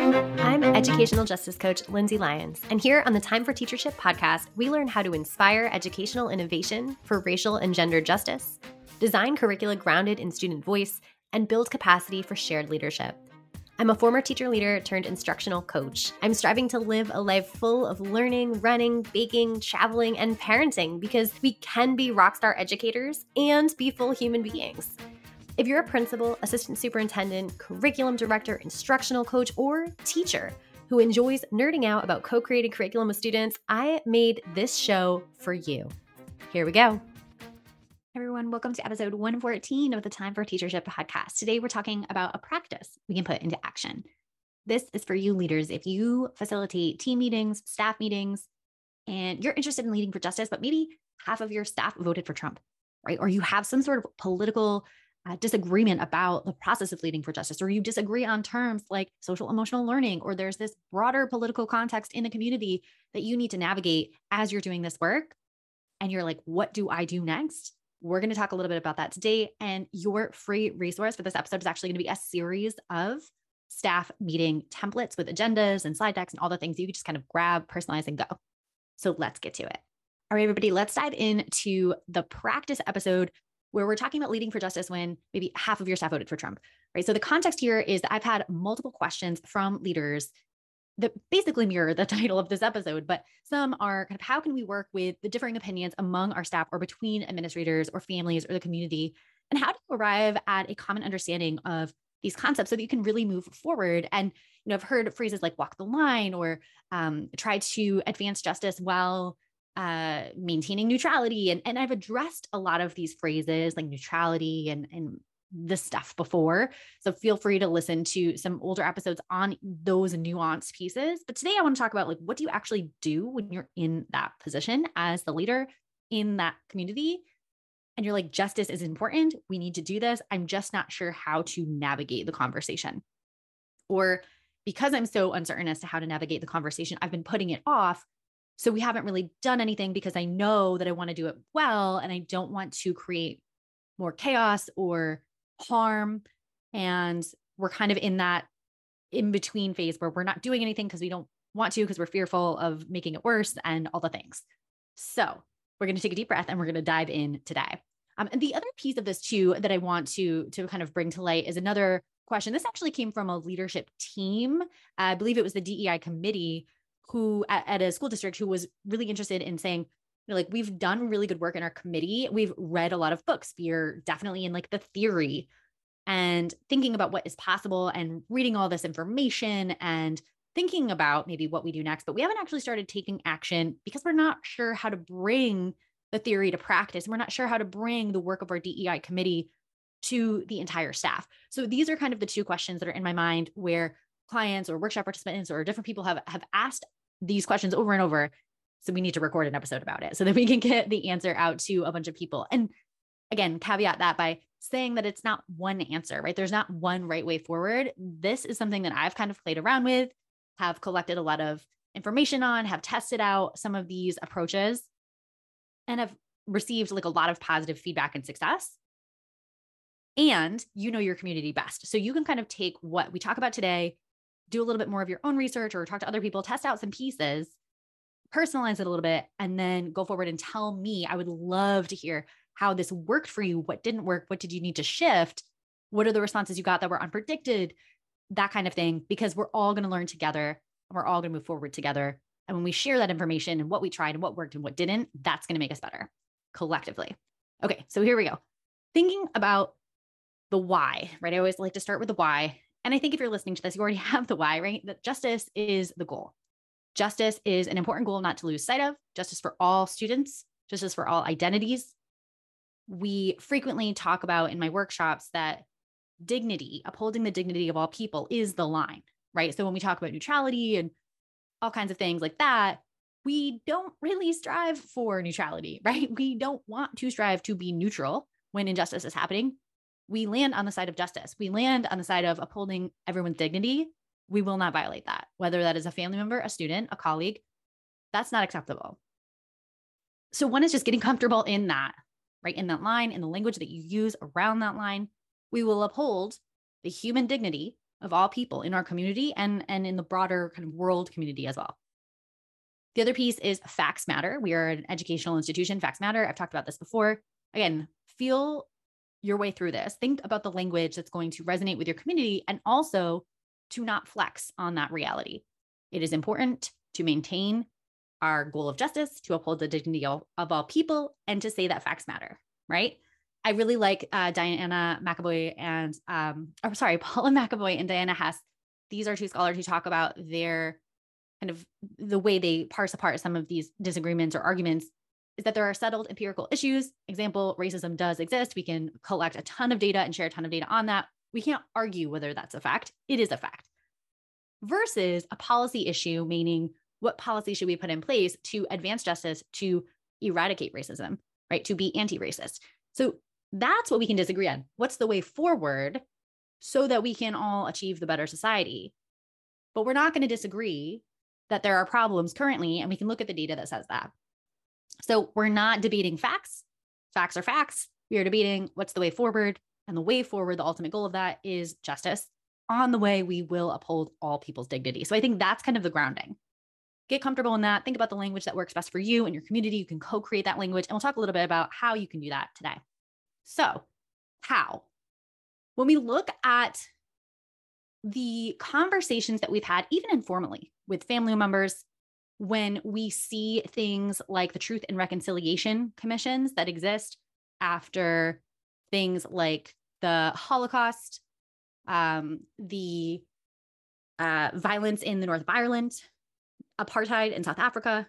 I'm educational justice coach Lindsay Lyons, and here on the Time for Teachership podcast, we learn how to inspire educational innovation for racial and gender justice, design curricula grounded in student voice, and build capacity for shared leadership. I'm a former teacher leader turned instructional coach. I'm striving to live a life full of learning, running, baking, traveling, and parenting because we can be rockstar educators and be full human beings. If you're a principal, assistant superintendent, curriculum director, instructional coach, or teacher who enjoys nerding out about co created curriculum with students, I made this show for you. Here we go. Everyone, welcome to episode 114 of the Time for Teachership podcast. Today, we're talking about a practice we can put into action. This is for you leaders. If you facilitate team meetings, staff meetings, and you're interested in leading for justice, but maybe half of your staff voted for Trump, right? Or you have some sort of political uh, disagreement about the process of leading for justice, or you disagree on terms like social emotional learning, or there's this broader political context in the community that you need to navigate as you're doing this work. And you're like, what do I do next? We're going to talk a little bit about that today. And your free resource for this episode is actually going to be a series of staff meeting templates with agendas and slide decks and all the things you can just kind of grab, personalize, and go. So let's get to it. All right, everybody, let's dive into the practice episode where we're talking about leading for justice when maybe half of your staff voted for Trump, right? So the context here is that I've had multiple questions from leaders that basically mirror the title of this episode, but some are kind of how can we work with the differing opinions among our staff or between administrators or families or the community? And how do you arrive at a common understanding of these concepts so that you can really move forward? And you know, I've heard phrases like walk the line or um, try to advance justice while uh, maintaining neutrality. And, and I've addressed a lot of these phrases like neutrality and, and the stuff before. So feel free to listen to some older episodes on those nuanced pieces. But today I want to talk about like what do you actually do when you're in that position as the leader in that community? And you're like, justice is important. We need to do this. I'm just not sure how to navigate the conversation. Or because I'm so uncertain as to how to navigate the conversation, I've been putting it off so we haven't really done anything because I know that I want to do it well and I don't want to create more chaos or harm. And we're kind of in that in between phase where we're not doing anything because we don't want to, because we're fearful of making it worse and all the things. So we're going to take a deep breath and we're going to dive in today. Um, and the other piece of this too that I want to to kind of bring to light is another question. This actually came from a leadership team. I believe it was the DEI committee who at, at a school district who was really interested in saying, you know, like we've done really good work in our committee. We've read a lot of books. We're definitely in like the theory and thinking about what is possible and reading all this information and thinking about maybe what we do next, but we haven't actually started taking action because we're not sure how to bring the theory to practice. We're not sure how to bring the work of our DEI committee to the entire staff. So these are kind of the two questions that are in my mind where clients or workshop participants or different people have have asked these questions over and over. So we need to record an episode about it so that we can get the answer out to a bunch of people. And again, caveat that by saying that it's not one answer, right? There's not one right way forward. This is something that I've kind of played around with, have collected a lot of information on, have tested out some of these approaches, and have received like a lot of positive feedback and success. And you know your community best. So you can kind of take what we talk about today do a little bit more of your own research or talk to other people, test out some pieces, personalize it a little bit, and then go forward and tell me. I would love to hear how this worked for you. What didn't work? What did you need to shift? What are the responses you got that were unpredicted? That kind of thing, because we're all going to learn together and we're all going to move forward together. And when we share that information and what we tried and what worked and what didn't, that's going to make us better collectively. Okay, so here we go. Thinking about the why, right? I always like to start with the why and I think if you're listening to this, you already have the why, right? That justice is the goal. Justice is an important goal not to lose sight of, justice for all students, justice for all identities. We frequently talk about in my workshops that dignity, upholding the dignity of all people, is the line, right? So when we talk about neutrality and all kinds of things like that, we don't really strive for neutrality, right? We don't want to strive to be neutral when injustice is happening we land on the side of justice. We land on the side of upholding everyone's dignity. We will not violate that, whether that is a family member, a student, a colleague. That's not acceptable. So, one is just getting comfortable in that, right? In that line, in the language that you use around that line. We will uphold the human dignity of all people in our community and, and in the broader kind of world community as well. The other piece is facts matter. We are an educational institution, facts matter. I've talked about this before. Again, feel your way through this. Think about the language that's going to resonate with your community and also to not flex on that reality. It is important to maintain our goal of justice, to uphold the dignity of, all people, and to say that facts matter, right? I really like uh, Diana McAvoy and, um, or sorry, Paula McAvoy and Diana Hess. These are two scholars who talk about their kind of the way they parse apart some of these disagreements or arguments is that there are settled empirical issues. Example, racism does exist. We can collect a ton of data and share a ton of data on that. We can't argue whether that's a fact. It is a fact. Versus a policy issue, meaning what policy should we put in place to advance justice, to eradicate racism, right? To be anti racist. So that's what we can disagree on. What's the way forward so that we can all achieve the better society? But we're not going to disagree that there are problems currently, and we can look at the data that says that. So we're not debating facts. Facts are facts. We are debating what's the way forward. And the way forward, the ultimate goal of that is justice. On the way, we will uphold all people's dignity. So I think that's kind of the grounding. Get comfortable in that. Think about the language that works best for you and your community. You can co create that language. And we'll talk a little bit about how you can do that today. So, how? When we look at the conversations that we've had, even informally with family members, when we see things like the Truth and Reconciliation Commissions that exist after things like the Holocaust, um, the uh, violence in the North of Ireland, apartheid in South Africa.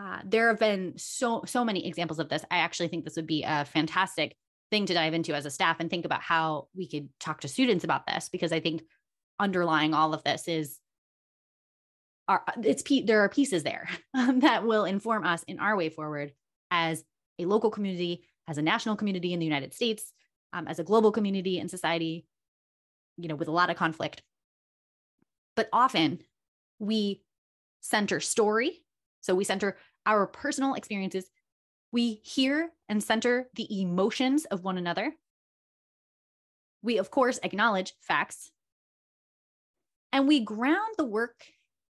Uh, there have been so so many examples of this. I actually think this would be a fantastic thing to dive into as a staff and think about how we could talk to students about this because I think underlying all of this is are it's there are pieces there that will inform us in our way forward as a local community, as a national community in the United States, um, as a global community and society, you know, with a lot of conflict. But often we center story. So we center our personal experiences we hear and center the emotions of one another. We, of course, acknowledge facts. And we ground the work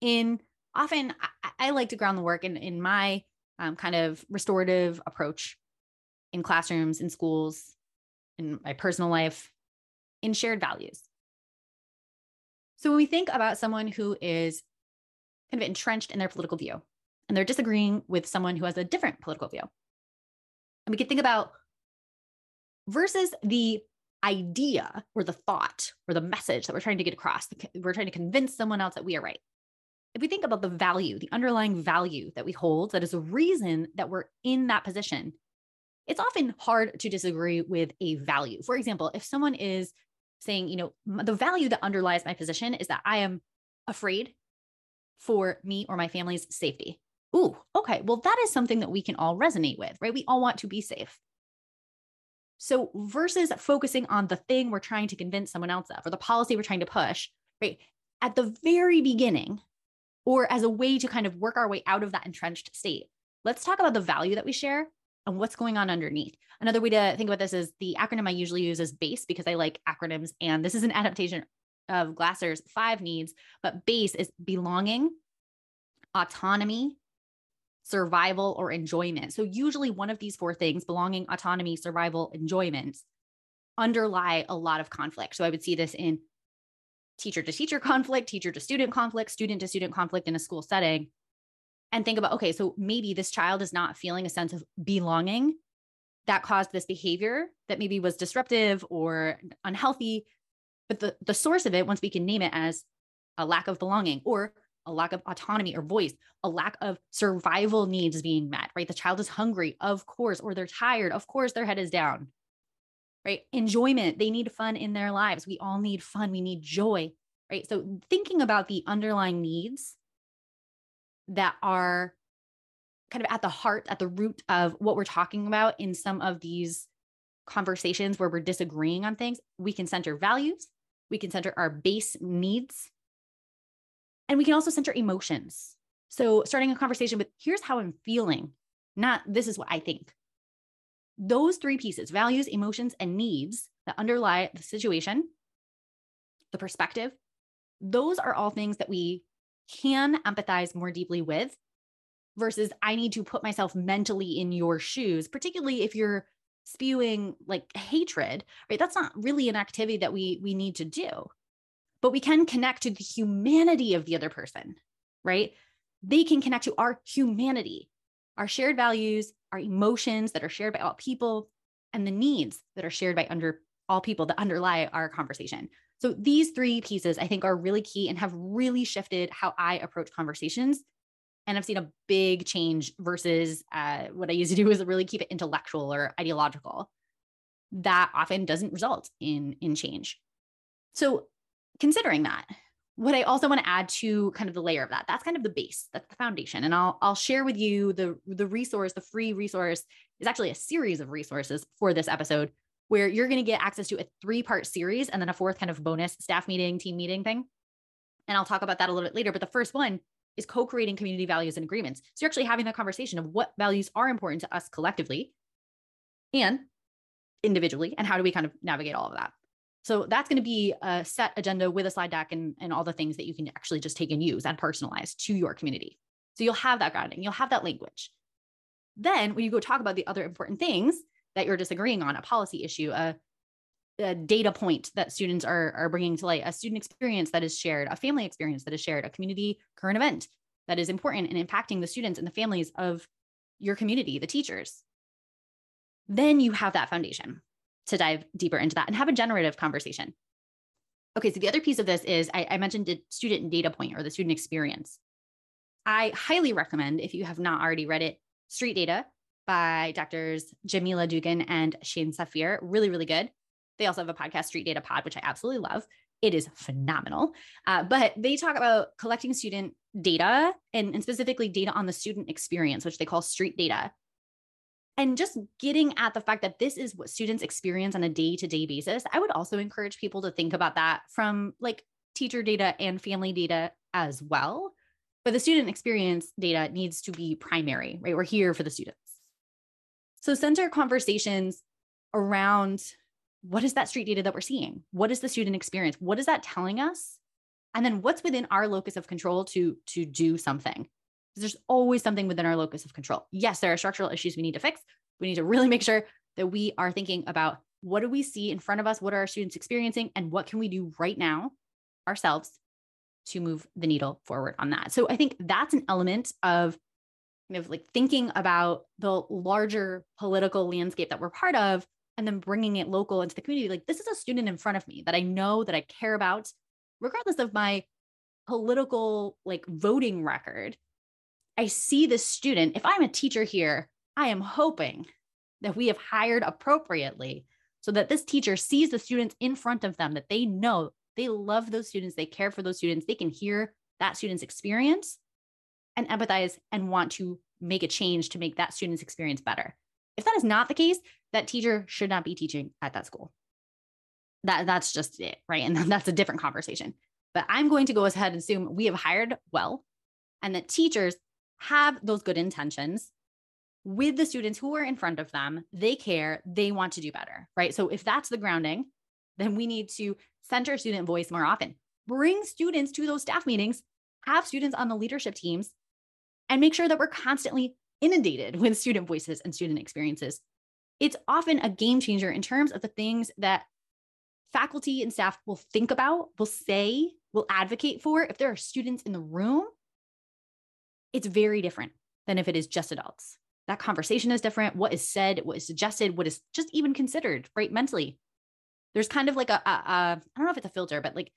in often, I, I like to ground the work in, in my um, kind of restorative approach in classrooms, in schools, in my personal life, in shared values. So when we think about someone who is kind of entrenched in their political view and they're disagreeing with someone who has a different political view, and we can think about versus the idea or the thought or the message that we're trying to get across. We're trying to convince someone else that we are right. If we think about the value, the underlying value that we hold, that is a reason that we're in that position, it's often hard to disagree with a value. For example, if someone is saying, you know, the value that underlies my position is that I am afraid for me or my family's safety. Ooh, okay. Well, that is something that we can all resonate with, right? We all want to be safe. So, versus focusing on the thing we're trying to convince someone else of or the policy we're trying to push, right? At the very beginning, or as a way to kind of work our way out of that entrenched state, let's talk about the value that we share and what's going on underneath. Another way to think about this is the acronym I usually use is BASE because I like acronyms. And this is an adaptation of Glasser's five needs, but BASE is belonging, autonomy, survival, or enjoyment. So, usually one of these four things belonging, autonomy, survival, enjoyment underlie a lot of conflict. So, I would see this in teacher to teacher conflict, teacher to student conflict, student to student conflict in a school setting. And think about, okay, so maybe this child is not feeling a sense of belonging that caused this behavior that maybe was disruptive or unhealthy. But the, the source of it, once we can name it as a lack of belonging or a lack of autonomy or voice, a lack of survival needs being met, right? The child is hungry, of course, or they're tired, of course, their head is down, right? Enjoyment, they need fun in their lives. We all need fun, we need joy, right? So, thinking about the underlying needs that are kind of at the heart, at the root of what we're talking about in some of these conversations where we're disagreeing on things, we can center values, we can center our base needs and we can also center emotions. So, starting a conversation with here's how I'm feeling, not this is what I think. Those three pieces values, emotions, and needs that underlie the situation the perspective. Those are all things that we can empathize more deeply with versus I need to put myself mentally in your shoes, particularly if you're spewing like hatred, right? That's not really an activity that we we need to do. But we can connect to the humanity of the other person, right? They can connect to our humanity, our shared values, our emotions that are shared by all people, and the needs that are shared by under all people that underlie our conversation. So these three pieces I think are really key and have really shifted how I approach conversations. And I've seen a big change versus uh, what I used to do was really keep it intellectual or ideological. That often doesn't result in in change. So considering that, what I also want to add to kind of the layer of that, that's kind of the base, that's the foundation. And I'll I'll share with you the the resource, the free resource is actually a series of resources for this episode where you're going to get access to a three part series and then a fourth kind of bonus staff meeting, team meeting thing. And I'll talk about that a little bit later. But the first one is co creating community values and agreements. So you're actually having a conversation of what values are important to us collectively and individually, and how do we kind of navigate all of that. So that's going to be a set agenda with a slide deck and, and all the things that you can actually just take and use and personalize to your community. So you'll have that grounding, you'll have that language. Then when you go talk about the other important things, that you're disagreeing on, a policy issue, a, a data point that students are, are bringing to light, a student experience that is shared, a family experience that is shared, a community current event that is important and impacting the students and the families of your community, the teachers. Then you have that foundation to dive deeper into that and have a generative conversation. Okay, so the other piece of this is I, I mentioned the student data point or the student experience. I highly recommend, if you have not already read it, Street Data by doctors Jamila Dugan and Shane Safir. Really, really good. They also have a podcast, Street Data Pod, which I absolutely love. It is phenomenal. Uh, but they talk about collecting student data and, and specifically data on the student experience, which they call street data. And just getting at the fact that this is what students experience on a day to day basis, I would also encourage people to think about that from like teacher data and family data as well. But the student experience data needs to be primary, right? We're here for the students. So center conversations around what is that street data that we're seeing? What is the student experience? What is that telling us? And then what's within our locus of control to to do something? There's always something within our locus of control. Yes, there are structural issues we need to fix. We need to really make sure that we are thinking about what do we see in front of us? What are our students experiencing? And what can we do right now ourselves to move the needle forward on that? So I think that's an element of kind of like thinking about the larger political landscape that we're part of and then bringing it local into the community like this is a student in front of me that i know that i care about regardless of my political like voting record i see this student if i'm a teacher here i am hoping that we have hired appropriately so that this teacher sees the students in front of them that they know they love those students they care for those students they can hear that student's experience and empathize and want to make a change to make that student's experience better. If that is not the case, that teacher should not be teaching at that school. That that's just it, right? And that's a different conversation. But I'm going to go ahead and assume we have hired well and that teachers have those good intentions with the students who are in front of them. They care, they want to do better, right? So if that's the grounding, then we need to center student voice more often. Bring students to those staff meetings, have students on the leadership teams and make sure that we're constantly inundated with student voices and student experiences. It's often a game changer in terms of the things that faculty and staff will think about, will say, will advocate for. If there are students in the room, it's very different than if it is just adults. That conversation is different. What is said, what is suggested, what is just even considered, right? Mentally, there's kind of like a, a, a I don't know if it's a filter, but like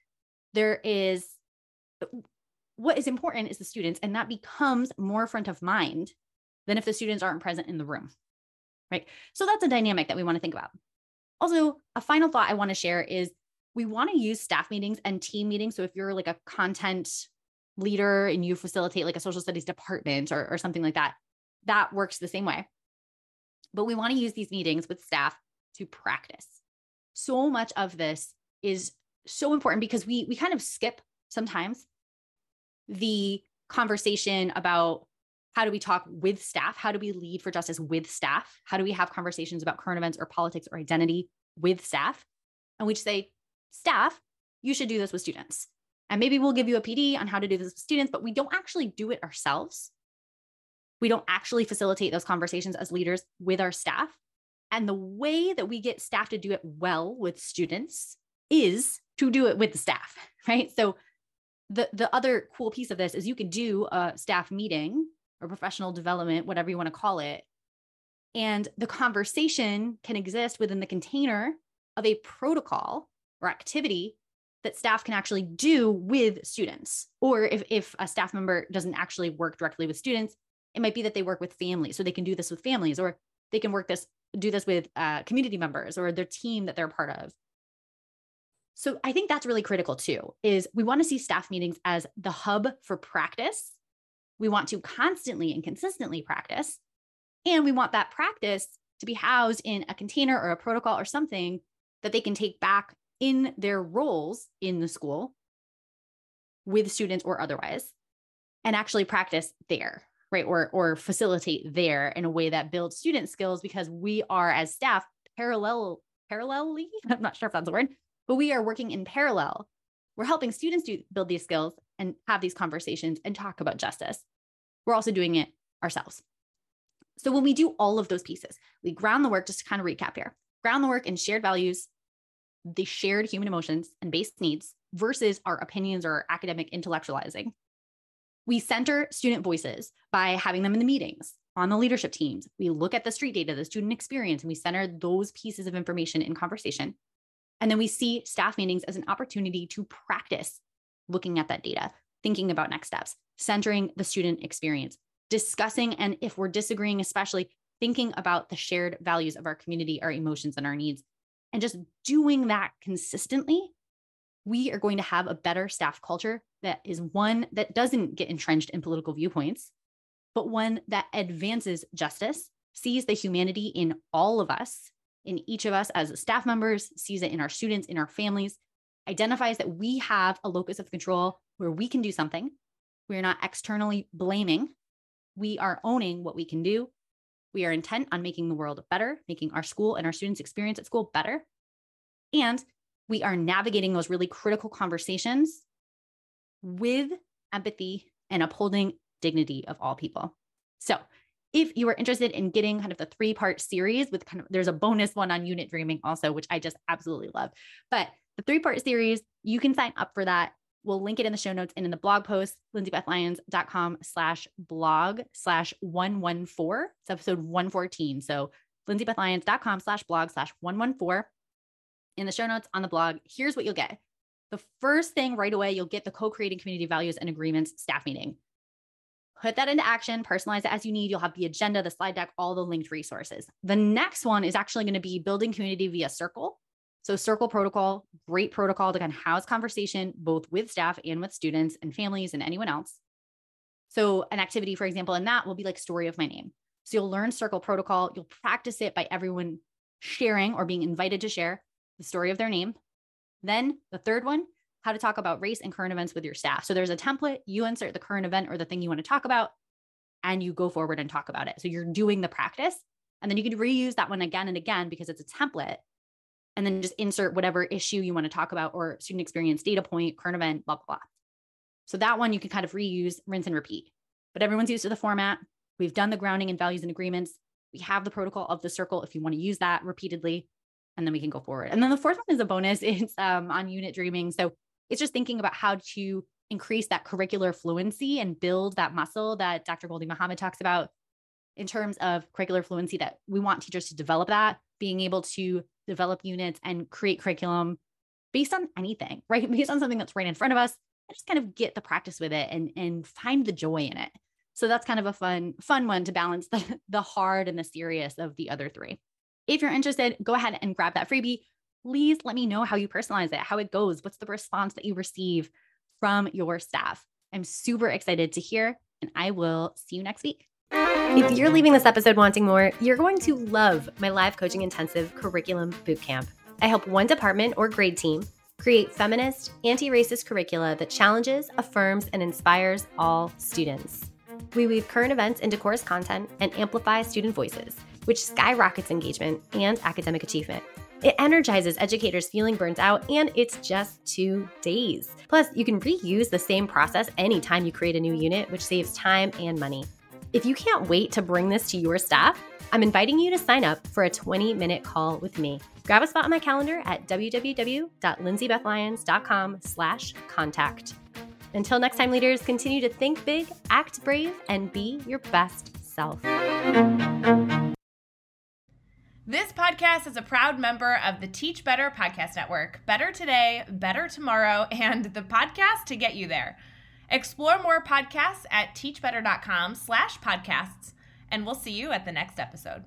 there is what is important is the students, and that becomes more front of mind than if the students aren't present in the room. Right. So that's a dynamic that we want to think about. Also, a final thought I want to share is we want to use staff meetings and team meetings. So if you're like a content leader and you facilitate like a social studies department or, or something like that, that works the same way. But we want to use these meetings with staff to practice. So much of this is so important because we we kind of skip sometimes the conversation about how do we talk with staff? How do we lead for justice with staff? How do we have conversations about current events or politics or identity with staff? And we just say, staff, you should do this with students. And maybe we'll give you a PD on how to do this with students, but we don't actually do it ourselves. We don't actually facilitate those conversations as leaders with our staff. And the way that we get staff to do it well with students is to do it with the staff, right? So the the other cool piece of this is you can do a staff meeting or professional development, whatever you want to call it. And the conversation can exist within the container of a protocol or activity that staff can actually do with students. Or if, if a staff member doesn't actually work directly with students, it might be that they work with families. So they can do this with families, or they can work this, do this with uh, community members or their team that they're part of. So I think that's really critical too, is we want to see staff meetings as the hub for practice. We want to constantly and consistently practice. And we want that practice to be housed in a container or a protocol or something that they can take back in their roles in the school with students or otherwise and actually practice there right? Or or facilitate there in a way that builds student skills because we are as staff parallel parallelly i'm not sure if that's a word but we are working in parallel. We're helping students do build these skills and have these conversations and talk about justice. We're also doing it ourselves. So when we do all of those pieces we ground the work just to kind of recap here ground the work in shared values the shared human emotions and basic needs versus our opinions or academic intellectualizing. We center student voices by having them in the meetings, on the leadership teams. We look at the street data, the student experience, and we center those pieces of information in conversation. And then we see staff meetings as an opportunity to practice looking at that data, thinking about next steps, centering the student experience, discussing, and if we're disagreeing, especially thinking about the shared values of our community, our emotions, and our needs, and just doing that consistently, we are going to have a better staff culture that is one that doesn't get entrenched in political viewpoints, but one that advances justice, sees the humanity in all of us, in each of us as staff members, sees it in our students, in our families, identifies that we have a locus of control where we can do something. We're not externally blaming. We are owning what we can do we are intent on making the world better, making our school and our students' experience at school better. And we are navigating those really critical conversations with empathy and upholding dignity of all people. So, if you are interested in getting kind of the three part series with kind of, there's a bonus one on unit dreaming also, which I just absolutely love. But the three part series, you can sign up for that We'll link it in the show notes and in the blog post, lindsaybethlyons.com slash blog slash 114. It's episode 114. So lindsaybethlyons.com slash blog slash 114. In the show notes on the blog, here's what you'll get. The first thing right away, you'll get the co-creating community values and agreements staff meeting. Put that into action, personalize it as you need. You'll have the agenda, the slide deck, all the linked resources. The next one is actually going to be building community via Circle. So, Circle Protocol, great protocol to kind of house conversation both with staff and with students and families and anyone else. So, an activity, for example, in that will be like story of my name. So, you'll learn Circle Protocol, you'll practice it by everyone sharing or being invited to share the story of their name. Then, the third one, how to talk about race and current events with your staff. So, there's a template, you insert the current event or the thing you want to talk about, and you go forward and talk about it. So, you're doing the practice. And then you can reuse that one again and again because it's a template and then just insert whatever issue you want to talk about or student experience data point, current event, blah, blah, blah. So that one you can kind of reuse, rinse and repeat. But everyone's used to the format. We've done the grounding and values and agreements. We have the protocol of the circle if you want to use that repeatedly, and then we can go forward. And then the fourth one is a bonus. It's um, on unit dreaming. So it's just thinking about how to increase that curricular fluency and build that muscle that Dr. Gholdy Muhammad talks about in terms of curricular fluency that we want teachers to develop that, being able to develop units and create curriculum based on anything, right? Based on something that's right in front of us and just kind of get the practice with it and, and find the joy in it. So that's kind of a fun, fun one to balance the, the hard and the serious of the other three. If you're interested, go ahead and grab that freebie. Please let me know how you personalize it, how it goes. What's the response that you receive from your staff? I'm super excited to hear, and I will see you next week. If you're leaving this episode wanting more, you're going to love my live coaching intensive curriculum bootcamp. I help one department or grade team create feminist, anti racist curricula that challenges, affirms, and inspires all students. We weave current events into course content and amplify student voices, which skyrockets engagement and academic achievement. It energizes educators feeling burnt out, and it's just two days. Plus, you can reuse the same process anytime you create a new unit, which saves time and money. If you can't wait to bring this to your staff, I'm inviting you to sign up for a 20 minute call with me. Grab a spot on my calendar at www.lindsaybethlyons.com slash contact. Until next time, leaders, continue to think big, act brave, and be your best self. This podcast is a proud member of the Teach Better Podcast Network. Better today, better tomorrow, and the podcast to get you there. Explore more podcasts at teachbetter.com slash podcasts, and we'll see you at the next episode.